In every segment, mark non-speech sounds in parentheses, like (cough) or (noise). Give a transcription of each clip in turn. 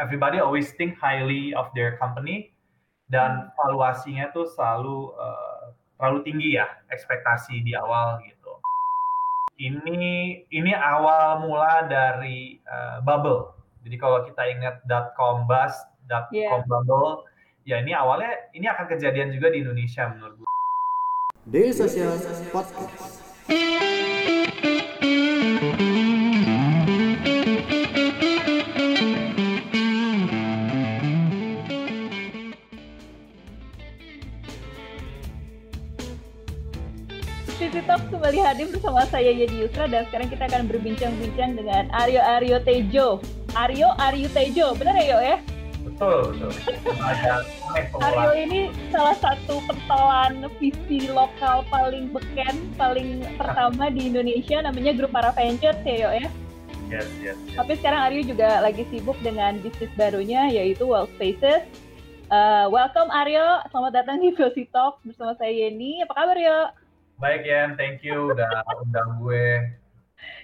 everybody always think highly of their company dan valuasinya tuh selalu uh, terlalu tinggi ya ekspektasi di awal gitu. Ini ini awal mula dari uh, bubble. Jadi kalau kita ingat .com bust, .com yeah. bubble, ya ini awalnya ini akan kejadian juga di Indonesia menurut gue. Daily Social Podcast. Kembali hadir bersama saya Yedi Yusra dan sekarang kita akan berbincang-bincang dengan Aryo Aryo Tejo. Aryo Aryo Tejo, benar ya Yo ya? Betul, betul. Aryo ini salah satu pentolan visi lokal paling beken, paling pertama di Indonesia namanya Grup Para Ventures ya Yo ya? Yes, yes, yes. Tapi sekarang Aryo juga lagi sibuk dengan bisnis barunya yaitu World Spaces. Uh, welcome Aryo, selamat datang di Visi Talk bersama saya Yeni. Apa kabar Yo? Baik ya, thank you udah undang gue.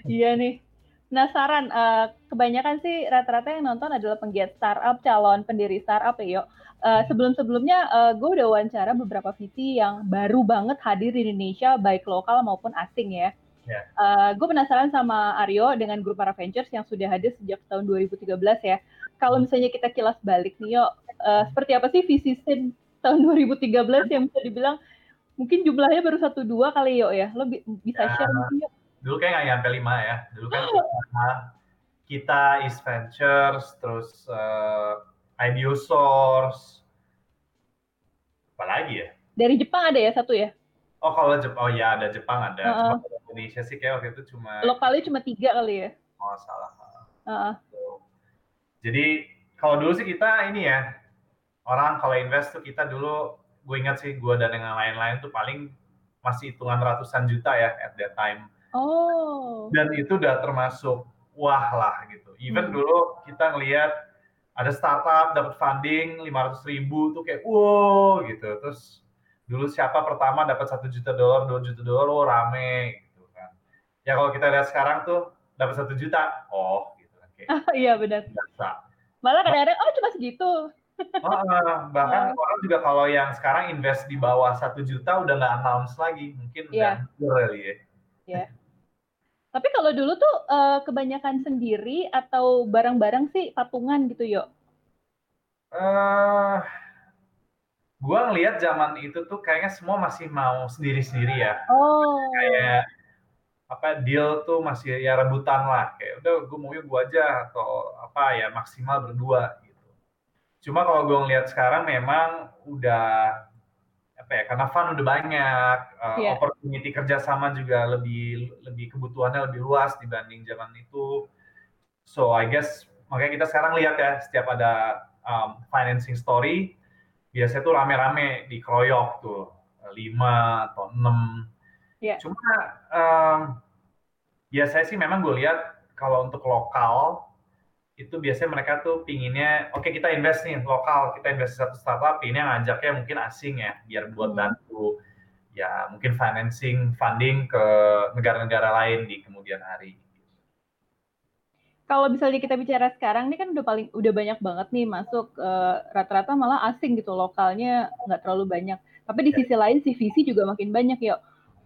Iya nih. Penasaran, uh, kebanyakan sih rata-rata yang nonton adalah penggiat startup, calon pendiri startup ya, yuk. Uh, sebelum-sebelumnya uh, gue udah wawancara beberapa VC yang baru banget hadir di Indonesia, baik lokal maupun asing ya. Yeah. Ya. Uh, gue penasaran sama Aryo dengan grup para ventures yang sudah hadir sejak tahun 2013 ya. Kalau misalnya kita kilas balik nih, yuk, uh, seperti apa sih visi sin tahun 2013 yang bisa dibilang mungkin jumlahnya baru satu dua kali yo ya. Lo bi bisa ya, share mungkin yuk dulu kayak nggak nyampe lima ya. Dulu kan (laughs) kita, kita ventures terus uh, IBO source. Apa lagi ya? Dari Jepang ada ya satu ya? Oh kalau Jepang oh ya ada Jepang ada. Uh -uh. cuma Indonesia sih kayak waktu itu cuma lokalnya cuma tiga kali ya? Oh salah. Uh -uh. jadi kalau dulu sih kita ini ya. Orang kalau invest tuh kita dulu gue ingat sih gue dan yang lain-lain tuh paling masih hitungan ratusan juta ya at that time. Oh. Dan itu udah termasuk wah lah gitu. Even hmm. dulu kita ngelihat ada startup dapat funding 500 ribu tuh kayak wow gitu. Terus dulu siapa pertama dapat satu juta dolar, dua juta dolar, oh rame gitu kan. Ya kalau kita lihat sekarang tuh dapat satu juta, oh gitu kan. Kayak, oh, (laughs) iya benar. Biasa. Malah kadang-kadang oh cuma segitu. Oh, bahkan oh. orang juga kalau yang sekarang invest di bawah satu juta udah nggak announce lagi, mungkin yeah. udah kali ya. Yeah. Tapi kalau dulu tuh uh, kebanyakan sendiri atau barang-barang sih patungan gitu yuk? Uh, gua ngelihat zaman itu tuh kayaknya semua masih mau sendiri-sendiri ya. Oh. Kayak apa deal tuh masih ya rebutan lah kayak udah gue maunya gue aja atau apa ya maksimal berdua Cuma kalau gue ngeliat sekarang memang udah apa ya karena fun udah banyak, uh, yeah. opportunity kerjasama juga lebih lebih kebutuhannya lebih luas dibanding zaman itu. So I guess makanya kita sekarang lihat ya setiap ada um, financing story biasanya tuh rame-rame di kroyok tuh lima atau enam. Yeah. Cuma um, biasanya sih memang gue lihat kalau untuk lokal itu biasanya mereka tuh pinginnya, oke okay, kita invest nih lokal, kita invest di satu startup, ini yang ngajaknya mungkin asing ya, biar buat hmm. bantu ya mungkin financing, funding ke negara-negara lain di kemudian hari. Kalau misalnya kita bicara sekarang, ini kan udah paling udah banyak banget nih masuk uh, rata-rata malah asing gitu, lokalnya nggak terlalu banyak. Tapi di ya. sisi lain CVC juga makin banyak ya.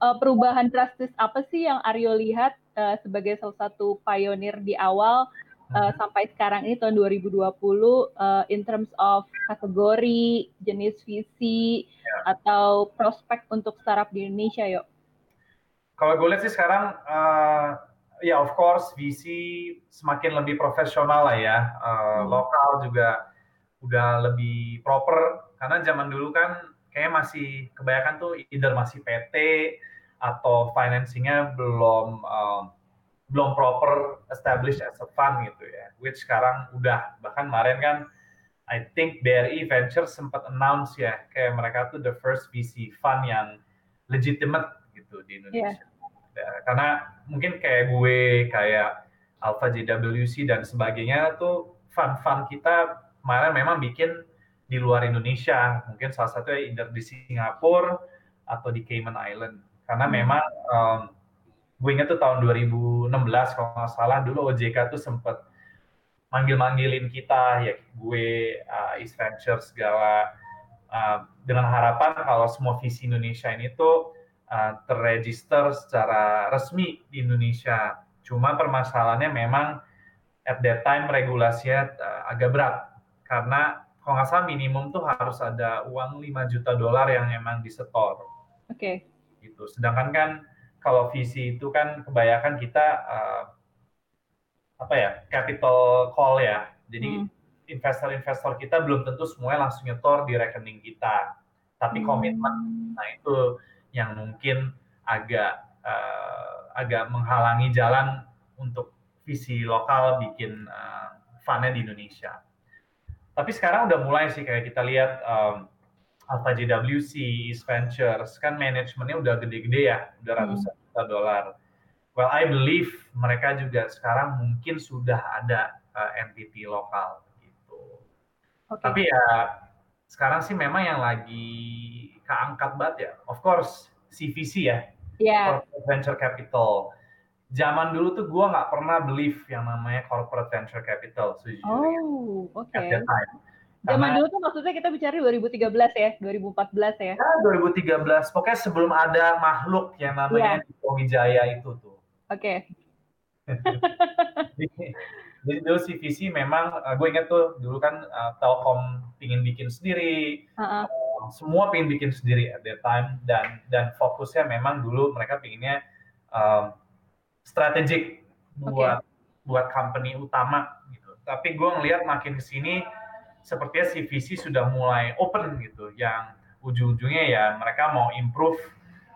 Uh, perubahan drastis apa sih yang Aryo lihat uh, sebagai salah satu pionir di awal uh, sampai sekarang ini tahun 2020 uh, eh, in terms of kategori, jenis visi yeah. atau prospek untuk startup di Indonesia, yuk? Kalau gue lihat sih sekarang, uh, ya of course visi semakin lebih profesional lah ya, uh, hmm. lokal juga udah lebih proper karena zaman dulu kan kayak masih kebanyakan tuh either masih PT atau financingnya belum uh, belum proper established as a fund gitu ya. Which sekarang udah bahkan kemarin kan I think BRI Venture sempat announce ya kayak mereka tuh the first VC fund yang legitimate gitu di Indonesia. Yeah. Ya, karena mungkin kayak gue kayak Alpha JWC dan sebagainya tuh fund-fund kita kemarin memang bikin di luar Indonesia. Mungkin salah satunya either di Singapura atau di Cayman Island. Karena hmm. memang um, gue inget tuh tahun 2016 kalau nggak salah dulu OJK tuh sempet manggil-manggilin kita ya gue uh, East Venture segala uh, dengan harapan kalau semua visi Indonesia ini tuh uh, terregister secara resmi di Indonesia. Cuma permasalahannya memang at that time regulasinya uh, agak berat karena kalau nggak salah minimum tuh harus ada uang 5 juta dolar yang emang disetor. Oke. Okay. Gitu. Sedangkan kan kalau visi itu kan kebanyakan kita uh, apa ya capital call ya. Jadi hmm. investor-investor kita belum tentu semuanya langsung nyetor di rekening kita. Tapi hmm. komitmen, nah itu yang mungkin agak uh, agak menghalangi jalan untuk visi lokal bikin uh, fundnya di Indonesia. Tapi sekarang udah mulai sih kayak kita lihat um, Alpha JWC, East Ventures, kan manajemennya udah gede-gede ya, udah hmm. ratusan hmm. juta dolar. Well, I believe mereka juga sekarang mungkin sudah ada uh, entity lokal gitu. Okay. Tapi ya sekarang sih memang yang lagi keangkat banget ya. Of course, CVC ya, yeah. venture capital zaman dulu tuh gue nggak pernah believe yang namanya corporate venture capital sejujurnya. Oh, oke. Okay. Zaman dulu tuh maksudnya kita bicara 2013 ya, 2014 ya? Ya, 2013. Pokoknya sebelum ada makhluk yang namanya yeah. Wijaya itu tuh. Oke. Okay. (laughs) jadi, dulu CVC memang, uh, gue inget tuh dulu kan uh, Telkom pingin bikin sendiri, uh -uh. Uh, semua pingin bikin sendiri at that time, dan dan fokusnya memang dulu mereka pinginnya um, strategik buat okay. buat company utama gitu. Tapi gue ngelihat makin ke sini sepertinya CVC sudah mulai open gitu, yang ujung-ujungnya ya mereka mau improve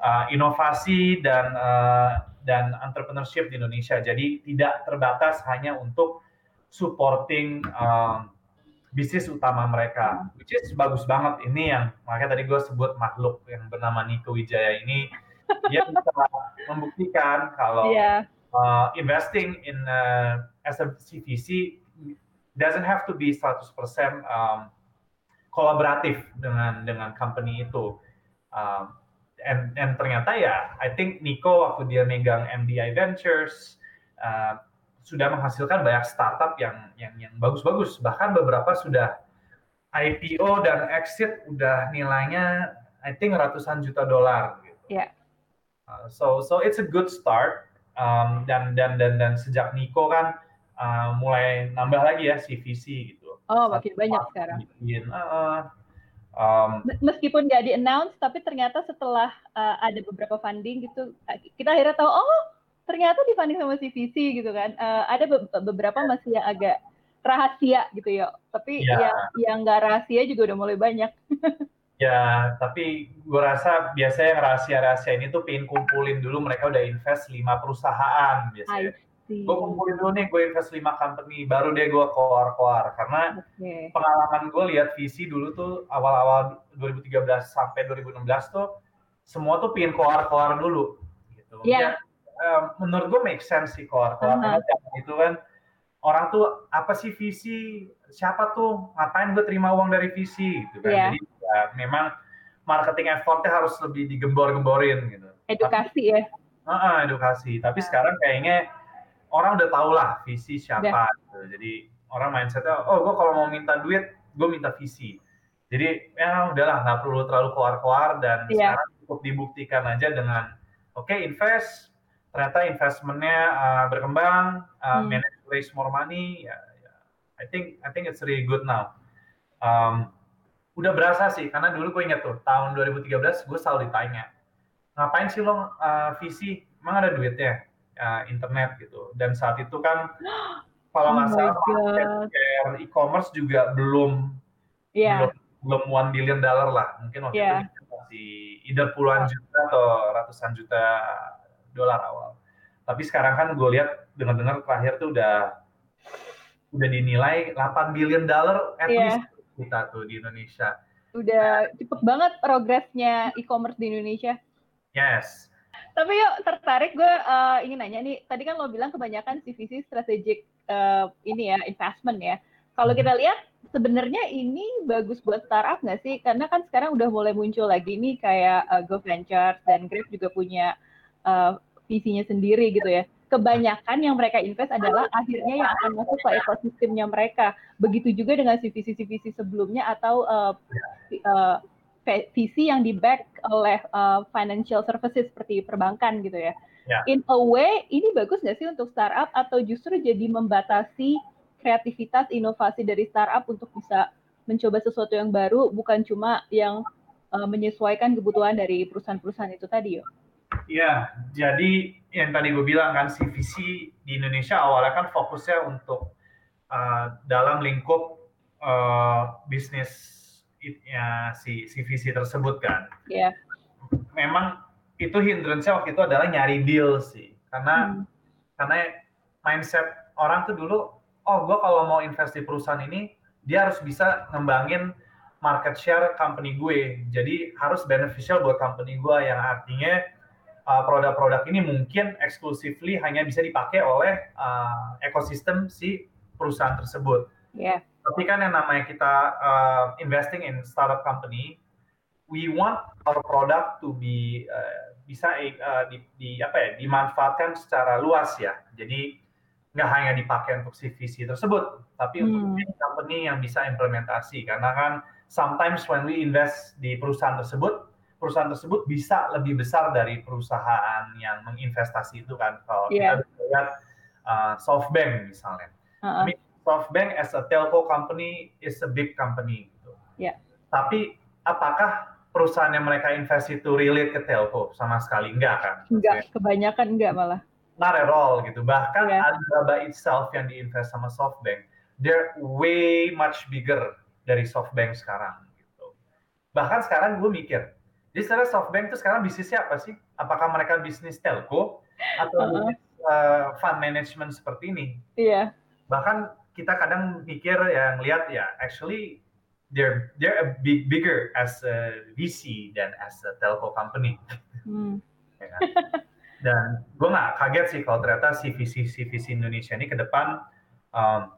uh, inovasi dan uh, dan entrepreneurship di Indonesia. Jadi tidak terbatas hanya untuk supporting um, bisnis utama mereka, which is bagus banget. Ini yang makanya tadi gue sebut makhluk yang bernama Niko Wijaya ini (laughs) dia bisa membuktikan kalau yeah. uh, investing in uh, as a CVC doesn't have to be 100% um, kolaboratif dengan dengan company itu. Um, and, and ternyata ya, I think Nico waktu dia megang MDI Ventures uh, sudah menghasilkan banyak startup yang yang yang bagus-bagus. Bahkan beberapa sudah IPO dan exit udah nilainya I think ratusan juta dolar. Gitu. Yeah. Uh, so so it's a good start um, dan dan dan dan sejak Niko kan uh, mulai nambah lagi ya CVC gitu. Oh makin banyak sekarang. Bikin, uh, um, Meskipun nggak di announce tapi ternyata setelah uh, ada beberapa funding gitu kita akhirnya tahu oh ternyata di funding sama CVC gitu kan. Uh, ada be beberapa masih yang agak rahasia gitu ya. Tapi yeah. yang yang nggak rahasia juga udah mulai banyak. (laughs) Ya, tapi gue rasa biasanya yang rahasia-rahasia ini tuh pengen kumpulin dulu mereka udah invest lima perusahaan biasanya. Gue kumpulin dulu nih, gue invest lima company, baru deh gue koar-koar. Karena okay. pengalaman gue lihat visi dulu tuh awal-awal 2013 sampai 2016 tuh semua tuh pengen koar-koar dulu. Gitu. Yeah. Ya, um, menurut gue make sense sih koar-koar. Uh -huh. itu kan orang tuh apa sih visi siapa tuh ngapain gue terima uang dari visi gitu kan yeah. jadi ya, memang marketing effortnya harus lebih digembor-gemborin gitu edukasi Tapi, ya uh, uh, edukasi tapi yeah. sekarang kayaknya orang udah tau lah visi siapa yeah. gitu. jadi orang mindsetnya oh gue kalau mau minta duit gue minta visi jadi ya udahlah nggak perlu terlalu keluar-keluar dan yeah. sekarang cukup dibuktikan aja dengan oke okay, invest ternyata investmentnya uh, berkembang, uh, hmm. manage raise more money, ya, ya, I think I think it's really good now. Um, udah berasa sih, karena dulu gue inget tuh tahun 2013 gue selalu ditanya, ngapain sih lo uh, visi? Emang ada duitnya? Uh, internet gitu. Dan saat itu kan (gasps) kalau nggak oh salah e-commerce juga belum yeah. belum belum one billion dollar lah. Mungkin waktu yeah. itu masih either puluhan juta atau ratusan juta dolar awal. Tapi sekarang kan gue lihat dengar-dengar terakhir tuh udah udah dinilai 8 billion dollar at yeah. least kita tuh di Indonesia. Udah cepet banget progresnya e-commerce di Indonesia. Yes. Tapi yuk tertarik gue uh, ingin nanya nih, tadi kan lo bilang kebanyakan CVC strategic uh, ini ya investment ya. Kalau hmm. kita lihat sebenarnya ini bagus buat startup nggak sih? Karena kan sekarang udah mulai muncul lagi nih kayak uh, Go Ventures dan Grab juga punya uh, visinya sendiri gitu ya. kebanyakan yang mereka invest adalah akhirnya yang akan masuk ke ekosistemnya mereka. Begitu juga dengan CVC-CVC sebelumnya atau uh, uh, VC yang di back oleh uh, financial services seperti perbankan gitu ya. Yeah. In a way, ini bagus nggak sih untuk startup atau justru jadi membatasi kreativitas inovasi dari startup untuk bisa mencoba sesuatu yang baru, bukan cuma yang uh, menyesuaikan kebutuhan dari perusahaan-perusahaan itu tadi ya? Iya, jadi yang tadi gue bilang kan CVC di Indonesia awalnya kan fokusnya untuk uh, dalam lingkup uh, bisnis ya, si CVC tersebut kan. Iya. Yeah. Memang itu hindrance waktu itu adalah nyari deal sih karena hmm. karena mindset orang tuh dulu oh gue kalau mau invest di perusahaan ini dia harus bisa ngembangin market share company gue jadi harus beneficial buat company gue yang artinya uh, produk-produk ini mungkin exclusively hanya bisa dipakai oleh uh, ekosistem si perusahaan tersebut. Yeah. Tapi kan yang namanya kita uh, investing in startup company, we want our product to be uh, bisa uh, di, di apa ya dimanfaatkan secara luas ya. Jadi nggak hanya dipakai untuk CVC tersebut, tapi hmm. untuk company yang bisa implementasi. Karena kan sometimes when we invest di perusahaan tersebut, perusahaan tersebut bisa lebih besar dari perusahaan yang menginvestasi itu kan. Kalau yeah. kita lihat uh, SoftBank misalnya, uh -uh. SoftBank as a telco company is a big company. Gitu. Yeah. Tapi apakah perusahaan yang mereka invest itu relate ke telco sama sekali enggak kan? Enggak, kebanyakan enggak malah. Not at all gitu. Bahkan yeah. Alibaba itself yang diinvest sama SoftBank, they're way much bigger dari SoftBank sekarang gitu. Bahkan sekarang gue mikir, jadi sekarang SoftBank itu sekarang bisnisnya apa sih? Apakah mereka bisnis telco atau uh -huh. uh, fund management seperti ini? Iya. Yeah. Bahkan kita kadang mikir yang lihat ya, actually they're they're a big bigger as a VC than as a telco company. Hmm. (laughs) ya kan? Dan gue nggak kaget sih kalau ternyata si VC si VC Indonesia ini ke depan um,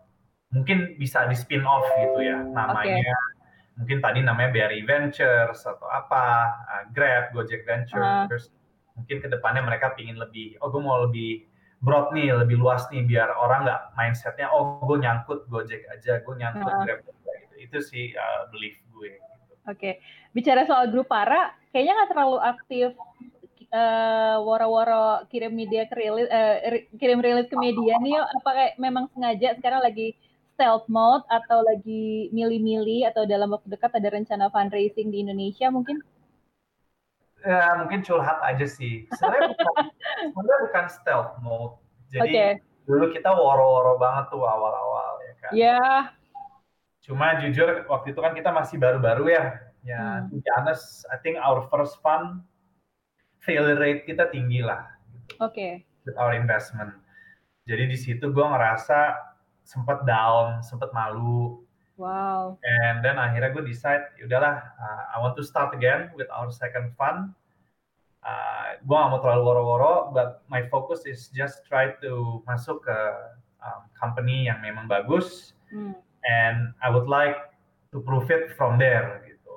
mungkin bisa di spin off gitu ya namanya. Okay. Mungkin tadi namanya BRI Ventures atau apa, uh, Grab, Gojek Ventures. Uh. Mungkin ke depannya mereka pingin lebih, oh gue mau lebih broad nih, lebih luas nih, biar orang nggak mindsetnya, oh gue nyangkut Gojek aja, gue nyangkut uh. Grab itu sih uh, belief gue. Gitu. Oke, okay. bicara soal grup para, kayaknya nggak terlalu aktif uh, woro-woro kirim media ke rilis, uh, kirim rilis ke media nih, yuk. apa kayak memang sengaja sekarang lagi stealth mode atau lagi milih-milih atau dalam waktu dekat ada rencana fundraising di Indonesia mungkin? Ya, mungkin curhat aja sih. Sebenarnya bukan, sebenarnya bukan stealth mode. Jadi okay. dulu kita woro-woro banget tuh awal-awal ya kan. Iya. Yeah Cuma jujur waktu itu kan kita masih baru-baru ya. Ya, hmm. to be honest, I think our first fund failure rate kita tinggi lah. Gitu, Oke. Okay. With our investment. Jadi di situ gue ngerasa sempat down, sempat malu. Wow. And then akhirnya gue decide, yaudahlah, uh, I want to start again with our second fund. Uh, gue gak mau terlalu woro-woro, but my focus is just try to masuk ke um, company yang memang bagus. Hmm and I would like to prove it from there gitu.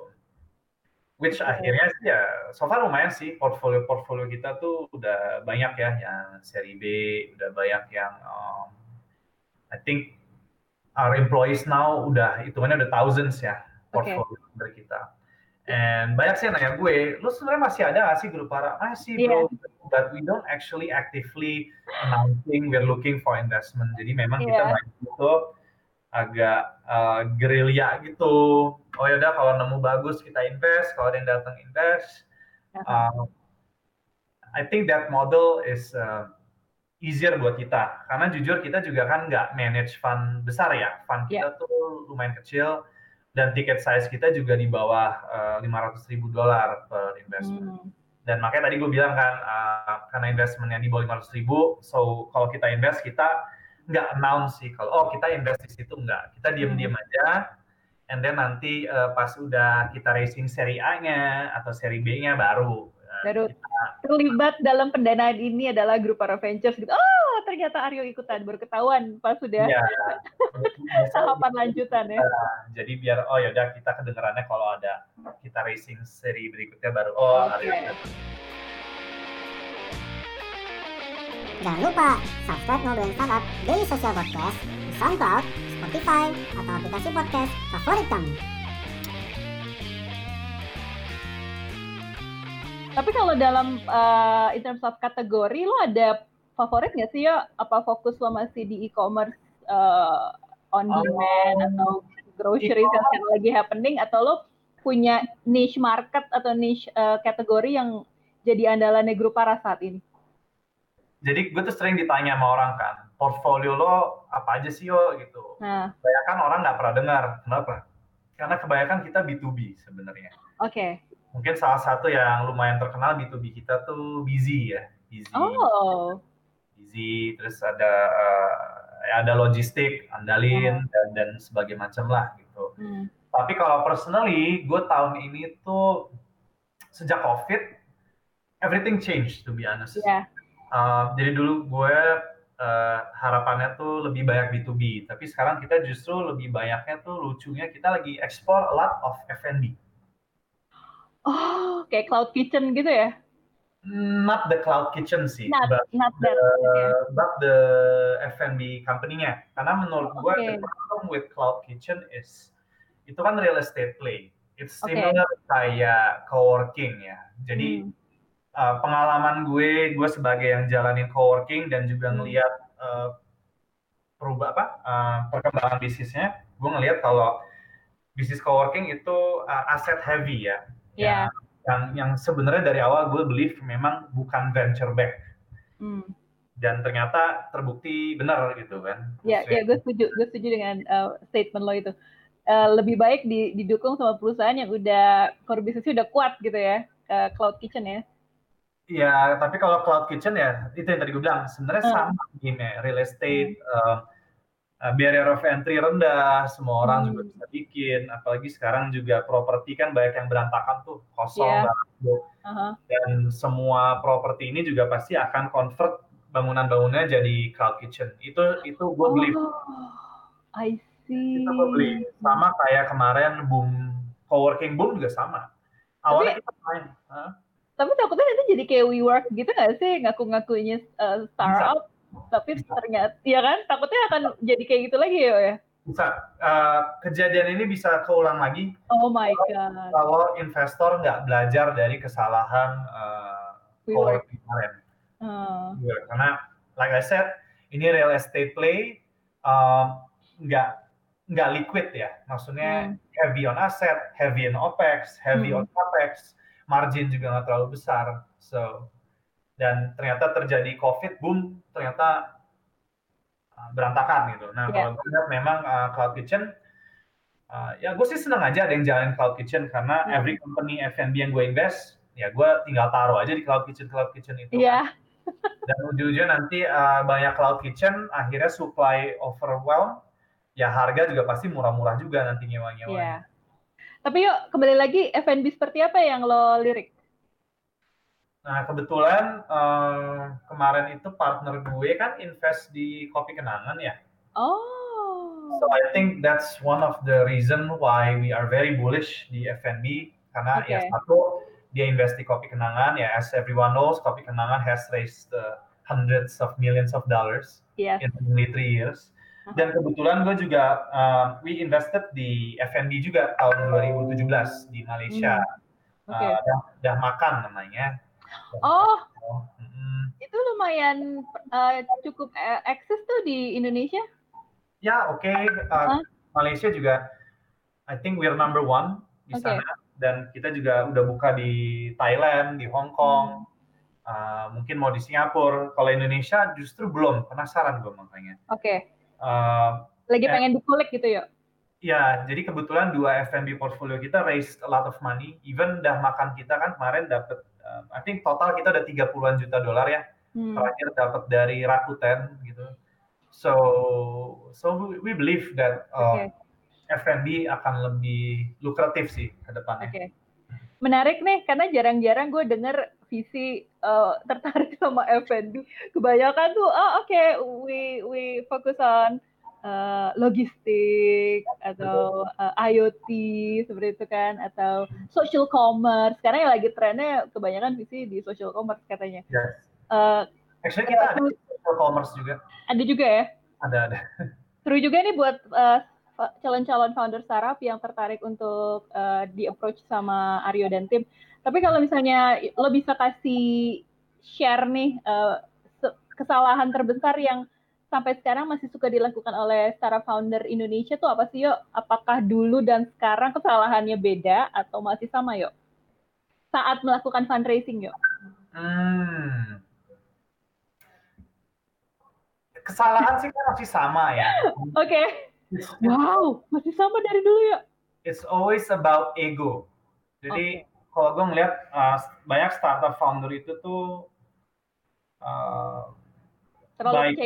Which okay. akhirnya sih ya, so far lumayan sih portfolio-portfolio kita tuh udah banyak ya yang seri B, udah banyak yang um, I think our employees now udah hitungannya udah thousands ya portfolio okay. dari kita. And banyak sih yang nanya gue, lu sebenarnya masih ada gak sih grup para? Masih bro, yeah. but we don't actually actively announcing we're looking for investment. Jadi memang yeah. kita banyak itu agak uh, gerilya gitu. Oh ya udah kalau nemu bagus kita invest, kalau ada yang datang invest. Uh, I think that model is uh, easier buat kita karena jujur kita juga kan nggak manage fund besar ya, fund kita yeah. tuh lumayan kecil dan tiket size kita juga di bawah lima ratus ribu dolar per investment. Hmm. Dan makanya tadi gue bilang kan uh, karena investmentnya di bawah lima ratus ribu, so kalau kita invest kita nggak announce sih kalau oh kita invest di situ nggak kita diem-diem hmm. aja and then nanti uh, pas udah kita racing seri A-nya atau seri B-nya baru baru kita... terlibat dalam pendanaan ini adalah grup para ventures gitu oh ternyata Aryo ikutan baru ketahuan pas sudah ya, (laughs) tahapan lanjutan ya uh, jadi biar oh ya udah kita kedengarannya kalau ada kita racing seri berikutnya baru oh okay. Aryo Jangan lupa subscribe Ngobrolin Startup Daily Social Podcast di SoundCloud, Spotify, atau aplikasi podcast favorit kamu. Tapi kalau dalam uh, in terms of kategori, lo ada favorit nggak sih ya? Apa fokus lo masih di e-commerce uh, on demand oh. atau grocery yang lagi happening atau lo punya niche market atau niche uh, kategori yang jadi andalannya grup para saat ini? Jadi gue tuh sering ditanya sama orang kan, portfolio lo apa aja sih yo gitu. Nah. Kebanyakan orang nggak pernah dengar. Kenapa? Karena kebanyakan kita B2B sebenarnya. Oke. Okay. Mungkin salah satu yang lumayan terkenal B2B kita tuh Busy ya. Busy. Oh. Busy, terus ada uh, ada logistik, andalin, oh. dan, dan sebagai macam lah gitu. Hmm. Tapi kalau personally, gue tahun ini tuh sejak COVID, everything changed to be honest. Yeah. Uh, jadi dulu gue uh, harapannya tuh lebih banyak B2B, tapi sekarang kita justru lebih banyaknya tuh lucunya kita lagi ekspor a lot of F&B. Oh, kayak cloud kitchen gitu ya? Not the cloud kitchen sih, not, but, not the, okay. but the F&B company-nya. Karena menurut gue okay. the problem with cloud kitchen is itu kan real estate play. It's similar okay. kayak co-working ya. Jadi hmm. uh, pengalaman gue, gue sebagai yang jalanin co-working dan juga hmm. ngelihat uh, perubah apa uh, perkembangan bisnisnya, gue ngelihat kalau bisnis co-working itu uh, aset heavy ya. Yeah. Yang yang, yang sebenarnya dari awal gue believe memang bukan venture back. Hmm. Dan ternyata terbukti benar gitu kan. Ya, yeah, ya gue setuju, gue setuju dengan uh, statement lo itu uh, lebih baik di, didukung sama perusahaan yang udah core bisnisnya udah kuat gitu ya, uh, cloud kitchen ya. Iya, tapi kalau cloud kitchen ya itu yang tadi gue bilang sebenarnya hmm. sama gini, real estate, hmm. uh, barrier of entry rendah, semua orang hmm. juga bisa bikin. Apalagi sekarang juga properti kan banyak yang berantakan tuh, kosong yeah. banget. Uh-huh. Dan semua properti ini juga pasti akan convert bangunan-bangunannya jadi cloud kitchen. Itu itu gue beli. Oh, I see. Kita beli sama kayak kemarin boom coworking boom juga sama. Awalnya tapi, kita main. Huh? Tapi takutnya nanti jadi kayak WeWork gitu gak sih ngaku-ngakunya uh, startup, Bisa. Tapi ternyata ya kan takutnya akan jadi kayak gitu lagi ya ya. Bisa. Uh, kejadian ini bisa keulang lagi. Oh my god. Kalau investor nggak belajar dari kesalahan uh, coworking kemarin. Uh. Karena like I said, ini real estate play nggak uh, nggak liquid ya, maksudnya hmm. heavy on asset, heavy on opex, heavy hmm. on capex, margin juga nggak terlalu besar, so dan ternyata terjadi covid boom, ternyata uh, berantakan gitu. Nah yeah. kalau gue lihat memang uh, cloud kitchen, uh, ya gue sih senang aja ada yang jalanin cloud kitchen karena hmm. every company F&B yang gue invest, ya gue tinggal taruh aja di cloud kitchen cloud kitchen itu. Yeah. Kan. Dan ujung-ujungnya nanti uh, banyak cloud kitchen, akhirnya supply overwhelm, ya harga juga pasti murah-murah juga nanti nyewa-nyewa. Iya. Tapi yuk kembali lagi F&B seperti apa yang lo lirik? Nah kebetulan uh, kemarin itu partner gue kan invest di kopi kenangan ya. Oh. So I think that's one of the reason why we are very bullish di F&B karena okay. ya satu dia invest di kopi kenangan ya as everyone knows kopi kenangan has raised uh, hundreds of millions of dollars yes. in only three years. Dan kebetulan gue juga uh, we invested di FNB juga tahun 2017 di Malaysia. Hmm. Okay. Uh, dah, dah makan namanya. Oh, hmm. itu lumayan uh, cukup eksis tuh di Indonesia? Ya oke. Okay. Uh, huh? Malaysia juga, I think we're number one di okay. sana. Dan kita juga udah buka di Thailand, di Hong Kong, hmm. uh, mungkin mau di Singapura. Kalau Indonesia justru belum. Penasaran gue makanya. Oke. Okay. Uh, Lagi pengen dikulik gitu ya? Ya, jadi kebetulan dua F&B portfolio kita raised a lot of money. Even dah makan kita kan kemarin dapat, uh, I think total kita ada 30-an juta dolar ya. Hmm. Terakhir dapat dari Rakuten gitu. So, so we believe that uh, okay. F&B akan lebih lukratif sih ke depannya. Okay. Menarik nih, karena jarang-jarang gue denger visi uh, tertarik sama F&B. Kebanyakan tuh, oh oke, okay, we we fokus on uh, logistik atau uh, IoT seperti itu kan, atau social commerce. Sekarang yang lagi trennya kebanyakan visi di social commerce katanya. Yes. Uh, Actually kita ada social commerce juga. Ada juga ya? Ada ada. (laughs) Seru juga nih buat uh, calon-calon founder startup yang tertarik untuk uh, di approach sama Aryo dan tim. Tapi kalau misalnya lo bisa kasih share nih uh, kesalahan terbesar yang sampai sekarang masih suka dilakukan oleh startup founder Indonesia tuh apa sih yuk? Apakah dulu dan sekarang kesalahannya beda atau masih sama yuk? Saat melakukan fundraising yuk? Hmm. Kesalahan sih kan masih sama ya. Oke. Okay. Wow, masih sama dari dulu ya? It's always about ego. Jadi okay. kalau gue ngeliat uh, banyak startup founder itu tuh uh, baik,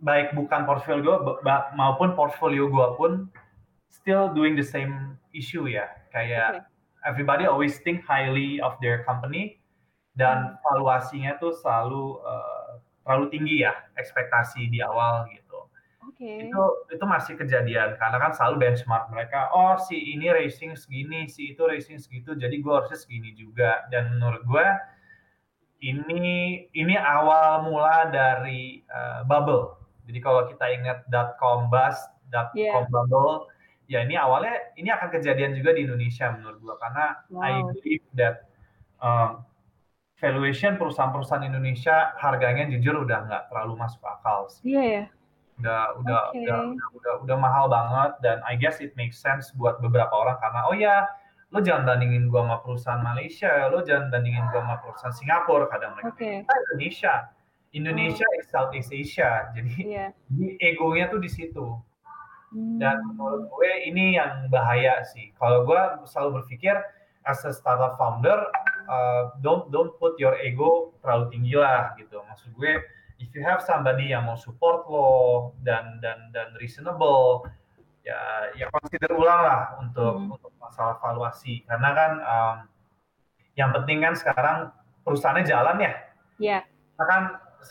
baik bukan portfolio maupun portfolio gue pun still doing the same issue ya. Kayak okay. everybody always think highly of their company dan hmm. valuasinya tuh selalu uh, terlalu tinggi ya ekspektasi di awal gitu. Okay. Itu itu masih kejadian karena kan selalu benchmark mereka. Oh si ini racing segini, si itu racing segitu, jadi gue harusnya segini juga. Dan menurut gue ini ini awal mula dari uh, bubble. Jadi kalau kita ingat .com bust, .com yeah. bubble, ya ini awalnya ini akan kejadian juga di Indonesia menurut gue karena wow. I believe that um, valuation perusahaan-perusahaan Indonesia harganya jujur udah nggak terlalu masuk akal. Iya yeah, ya. Yeah udah udah, okay. udah udah udah udah mahal banget dan I guess it makes sense buat beberapa orang karena oh ya lo jangan bandingin gua sama perusahaan Malaysia lo jangan bandingin gua sama perusahaan Singapura kadang mereka okay. kita Indonesia Indonesia oh. is Southeast Asia jadi yeah. egonya tuh di situ hmm. dan menurut gue ini yang bahaya sih kalau gue selalu berpikir as a startup founder uh, don't don't put your ego terlalu tinggi lah gitu maksud gue if you have somebody yang mau support lo dan dan dan reasonable ya ya consider ulang lah untuk hmm. untuk masalah valuasi karena kan um, yang penting kan sekarang perusahaannya jalan ya. Iya. Yeah. kan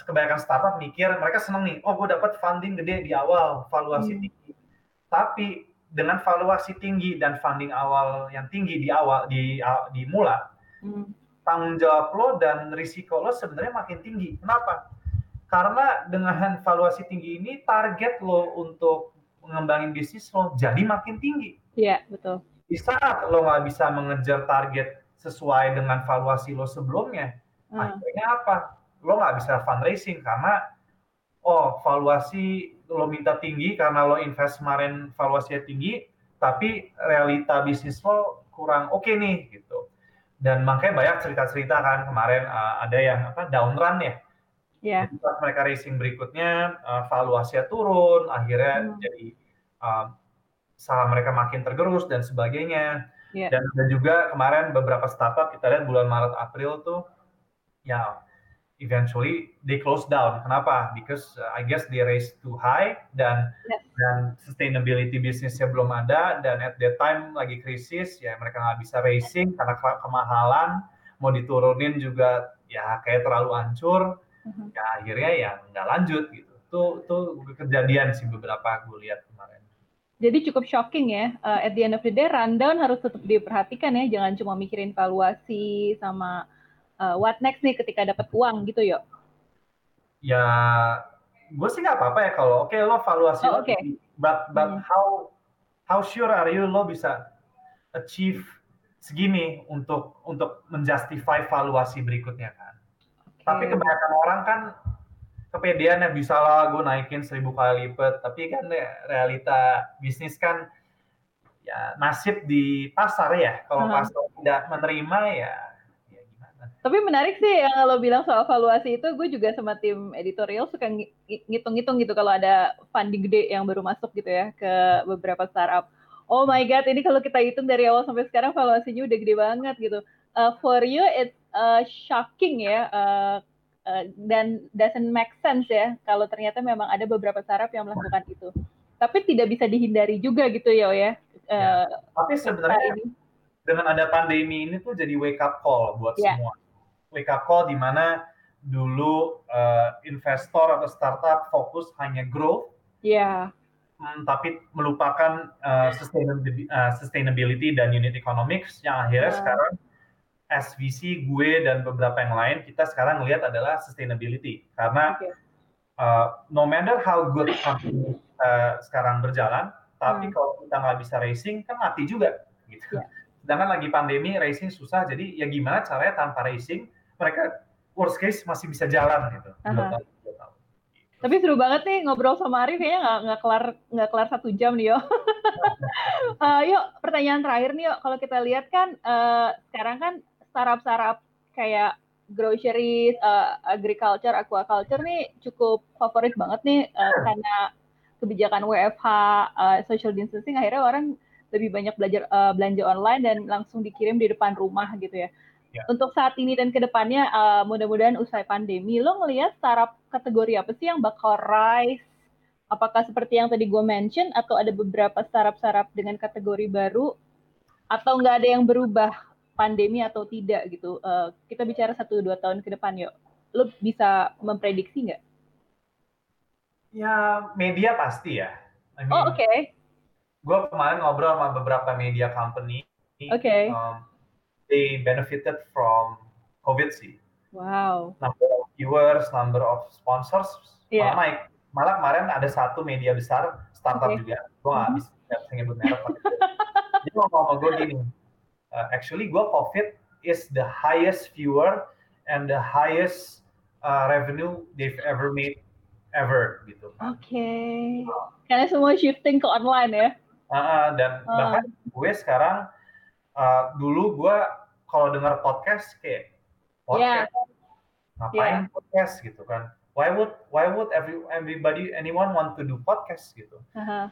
kebanyakan startup mikir mereka seneng nih, oh gue dapat funding gede di awal, valuasi hmm. tinggi. Tapi dengan valuasi tinggi dan funding awal yang tinggi di awal di di mula, hmm. tanggung jawab lo dan risiko lo sebenarnya makin tinggi. Kenapa? Karena dengan valuasi tinggi ini target lo untuk mengembangin bisnis lo jadi makin tinggi. Iya, betul. Di saat lo nggak bisa mengejar target sesuai dengan valuasi lo sebelumnya, hmm. akhirnya apa? Lo nggak bisa fundraising karena oh valuasi lo minta tinggi karena lo invest kemarin valuasinya tinggi, tapi realita bisnis lo kurang oke okay nih gitu. Dan makanya banyak cerita-cerita kan kemarin uh, ada yang apa down run ya Yeah. Jadi pas mereka racing berikutnya uh, valuasinya turun, akhirnya hmm. jadi uh, saham mereka makin tergerus dan sebagainya. Yeah. Dan, dan juga kemarin beberapa startup kita lihat bulan Maret April tuh ya eventually they close down. Kenapa? Because uh, I guess they raise too high dan yeah. dan sustainability bisnisnya belum ada dan at that time lagi krisis ya mereka nggak bisa racing karena kemahalan mau diturunin juga ya kayak terlalu hancur hmm. ya akhirnya ya nggak lanjut gitu tuh tuh kejadian sih beberapa gue lihat kemarin jadi cukup shocking ya uh, at the end of the day rundown harus tetap diperhatikan ya jangan cuma mikirin valuasi sama uh, what next nih ketika dapat uang gitu yuk ya gue sih nggak apa-apa ya kalau oke okay, lo valuasi oh, okay. but but hmm. how how sure are you lo bisa achieve segini untuk untuk menjustify valuasi berikutnya kan tapi kebanyakan orang kan kepedean ya bisa lah gue naikin seribu kali lipat. Tapi kan realita bisnis kan ya nasib di pasar ya. Kalau -huh. pasar tidak menerima ya ya gimana. Tapi menarik sih yang lo bilang soal valuasi itu, gue juga sama tim editorial suka ngitung-ngitung gitu kalau ada funding gede yang baru masuk gitu ya ke beberapa startup. Oh my god, ini kalau kita hitung dari awal sampai sekarang valuasinya udah gede banget gitu. Uh, for you it's uh, shocking ya uh, uh, dan doesn't make sense ya kalau ternyata memang ada beberapa startup yang melakukan itu. Tapi tidak bisa dihindari juga gitu ya, ya. Uh, Tapi sebenarnya ini. dengan ada pandemi ini tuh jadi wake up call buat yeah. semua. Wake up call di mana dulu uh, investor atau startup fokus hanya growth. Iya. Yeah. Hmm, tapi melupakan uh, sustainability, uh, sustainability dan unit economics yang akhirnya yeah. sekarang SVC gue dan beberapa yang lain kita sekarang ngelihat adalah sustainability karena Oke. uh, no matter how good company uh, sekarang berjalan, tapi Hmm. kalau kita nggak bisa racing kan mati juga gitu. Iya. Sedangkan lagi pandemi racing susah, jadi ya gimana caranya tanpa racing mereka worst case masih bisa jalan gitu. Dua tahun. Tapi seru banget nih ngobrol sama Arif kayaknya nggak nggak kelar nggak kelar satu jam nih yo. (laughs) Eh, yuk pertanyaan terakhir nih yuk kalau kita lihat kan eh, sekarang kan startup-startup kayak groceries, eh, agriculture, aquaculture nih cukup favorit banget nih eh, karena kebijakan WFH, eh, social distancing akhirnya orang lebih banyak belajar eh, belanja online dan langsung dikirim di depan rumah gitu ya. Ya. Untuk saat ini dan ke depannya eh, mudah-mudahan usai pandemi, lo ngelihat startup kategori apa sih yang bakal rise? Apakah seperti yang tadi gue mention atau ada beberapa startup-startup dengan kategori baru atau nggak ada yang berubah pandemi atau tidak gitu? Eh, kita bicara satu dua tahun ke depan yuk. Lo bisa memprediksi nggak? Ya media pasti ya. I mean, Oh oke, Gue kemarin ngobrol sama beberapa media company. oke, um, they benefited from COVID sih. wow, Number of viewers, number of sponsors Iya. malah naik. Malah kemarin ada satu media besar startup Oke. juga. Gue nggak Mhm. bisa nggak bisa nyebut merek. Dia ngomong sama gue gini. "Uh, actually, gue COVID is the highest viewer and the highest uh, revenue they've ever made ever gitu. oke. Karena semua shifting ke online ya. Ah, dan Ah. bahkan gue sekarang uh, dulu gue kalau dengar podcast kayak podcast ngapain podcast gitu kan why would why would every everybody anyone want to do podcast gitu Aha.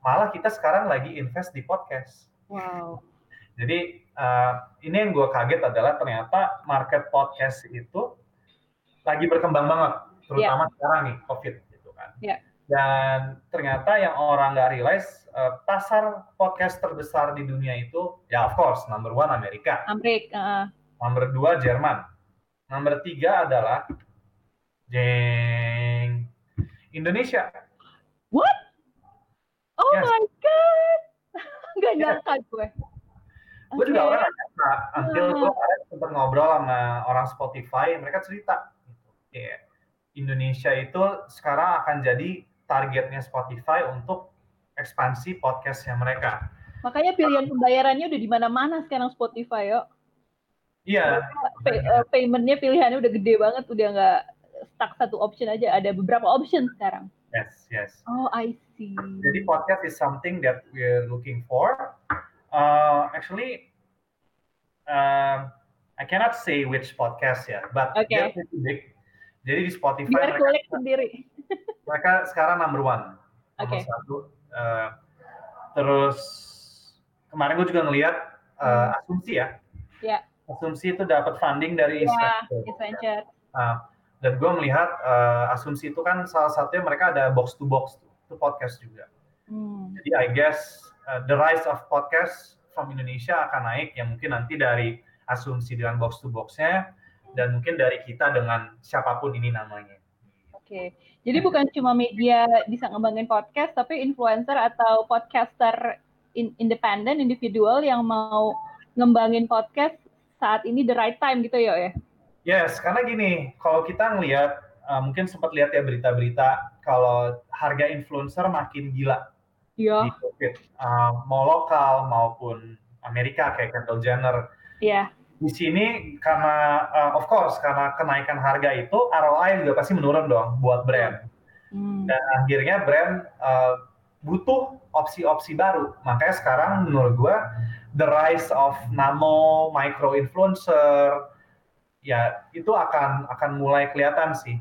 malah kita sekarang lagi invest di podcast Wow. (laughs) jadi uh, ini yang gue kaget adalah ternyata market podcast itu lagi berkembang banget terutama sekarang nih covid gitu kan Iya. dan ternyata yang orang nggak realize uh, pasar podcast terbesar di dunia itu ya of course number one Amerika Amrik. ah. Nomor dua Jerman. Nomor tiga adalah jeng Indonesia. What? Oh Yes. my god. (laughs) Gak Yes. nyangka gue. Gue juga orang nggak nyangka. Until gue kemarin sempat ngobrol sama orang Spotify, mereka cerita. Gitu. Kayak Indonesia itu sekarang akan jadi targetnya Spotify untuk ekspansi podcastnya mereka. Makanya pilihan pembayarannya udah di mana-mana sekarang Spotify yo. Iya, Pay- eh, paymentnya pilihannya udah gede banget, udah nggak stuck satu option aja, ada beberapa option sekarang. yes, yes. Oh, I see. Jadi podcast is something that we're looking for. Uh, actually, um, I cannot say which podcast ya, but pretty big. Jadi di Spotify Biar mereka, sendiri. (laughs) mereka sekarang number one, nomor Oke. satu. Uh, terus kemarin gue juga ngelihat uh, asumsi ya. Ya. Asumsi itu dapat funding dari investor. Adventure. Nah, dan gue melihat uh, asumsi itu kan salah satunya mereka ada box to box itu podcast juga. Hmm. Jadi I guess uh, the rise of podcast from Indonesia akan naik yang mungkin nanti dari asumsi dengan box to boxnya dan mungkin dari kita dengan siapa pun ini namanya. Oke. Jadi bukan cuma media bisa ngembangin podcast, tapi influencer atau podcaster in- independen, individual yang mau ngembangin podcast saat ini the right time gitu ya ya. Yes, karena gini, kalau kita ngelihat uh, mungkin sempat lihat ya berita-berita kalau harga influencer makin gila Iya. di COVID, Uh, mau lokal maupun Amerika kayak Kendall Jenner. Iya. Di sini karena uh, of course karena kenaikan harga itu ROI juga pasti menurun dong buat brand. Hmm. dan akhirnya brand uh, butuh opsi-opsi baru. Makanya sekarang menurut gue the rise of nano micro influencer ya itu akan akan mulai kelihatan sih.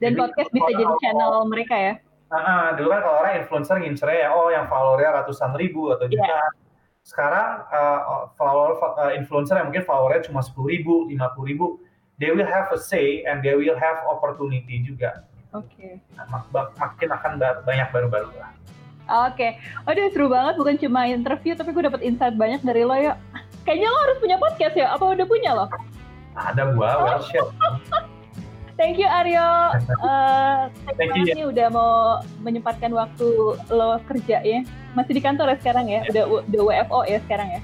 Dan Jadi, podcast bisa jadi channel mereka ya. Ah, ah, dulu kan kalau orang influencer ngincernya ya oh yang followernya ratusan ribu atau Iya. jutaan. Sekarang uh, follower uh, influencer yang mungkin followernya cuma sepuluh ribu, lima puluh ribu, they will have a say and they will have opportunity juga. Oke. Mak- mak- makin akan ba- banyak baru-baru lah. Oke. Aduh seru banget bukan cuma interview tapi gue dapet insight banyak dari lo ya. Kayaknya lo harus punya podcast ya. Apa udah punya lo? Ada gua, well shit. (laughs) Thank you Aryo. (laughs) Eh, Thank you, ya. ini udah mau menyempatkan waktu lo kerja ya. Masih di kantor ya sekarang ya? Udah udah WFO ya sekarang ya?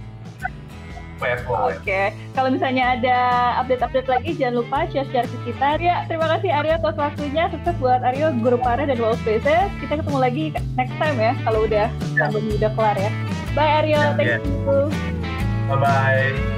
as always. Oke, kalau misalnya ada update-update lagi jangan lupa share-share ke kita. Ya, terima kasih Aryo atas waktunya. Sukses buat Aryo, Guru Para dan Wolf Spaces. Kita ketemu lagi next time ya kalau udah pandemi udah kelar ya. Bye Aryo, Ya, thank ya. you. Bye bye.